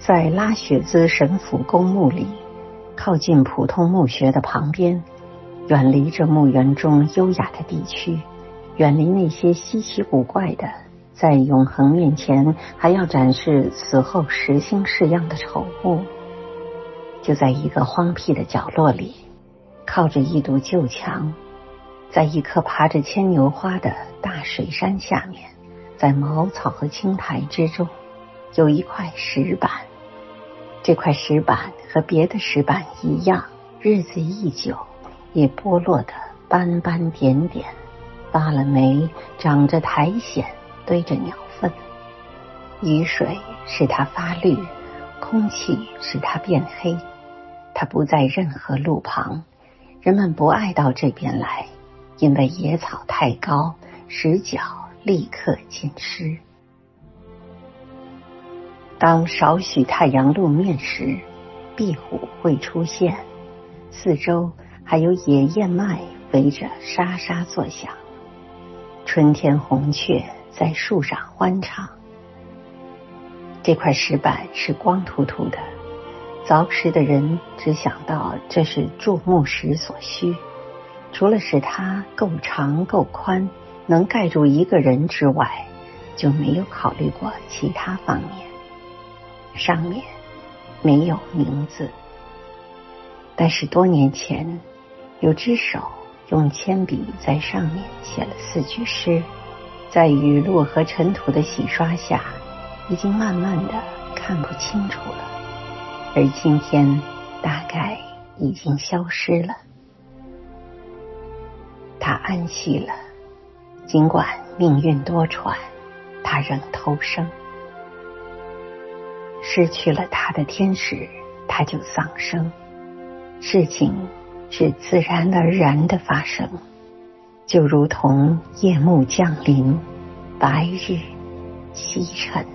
在拉雪兹神府公墓里，靠近普通墓穴的旁边，远离这墓园中优雅的地区，远离那些稀奇古怪的，在永恒面前还要展示死后时兴式样的丑物。就在一个荒僻的角落里，靠着一堵旧墙，在一棵爬着牵牛花的大水杉下面，在茅草和青苔之中，有一块石板。这块石板和别的石板一样，日子一久，也剥落的斑斑点点，发了霉，长着苔藓，堆着鸟粪。雨水使它发绿，空气使它变黑。它不在任何路旁，人们不爱到这边来，因为野草太高，使脚立刻浸湿。当少许太阳露面时，壁虎会出现，四周还有野燕麦围着沙沙作响。春天红雀在树上欢唱。这块石板是光秃秃的，凿石的人只想到这是筑墓时所需，除了使它够长够宽，能盖住一个人之外，就没有考虑过其他方面。上面没有名字，但是多年前有只手用铅笔在上面写了四句诗，在雨露和尘土的洗刷下，已经慢慢的看不清楚了，而今天大概已经消失了。他安息了，尽管命运多舛，他仍偷生。失去了他的天使，他就丧生。事情是自然而然的发生，就如同夜幕降临，白日西沉。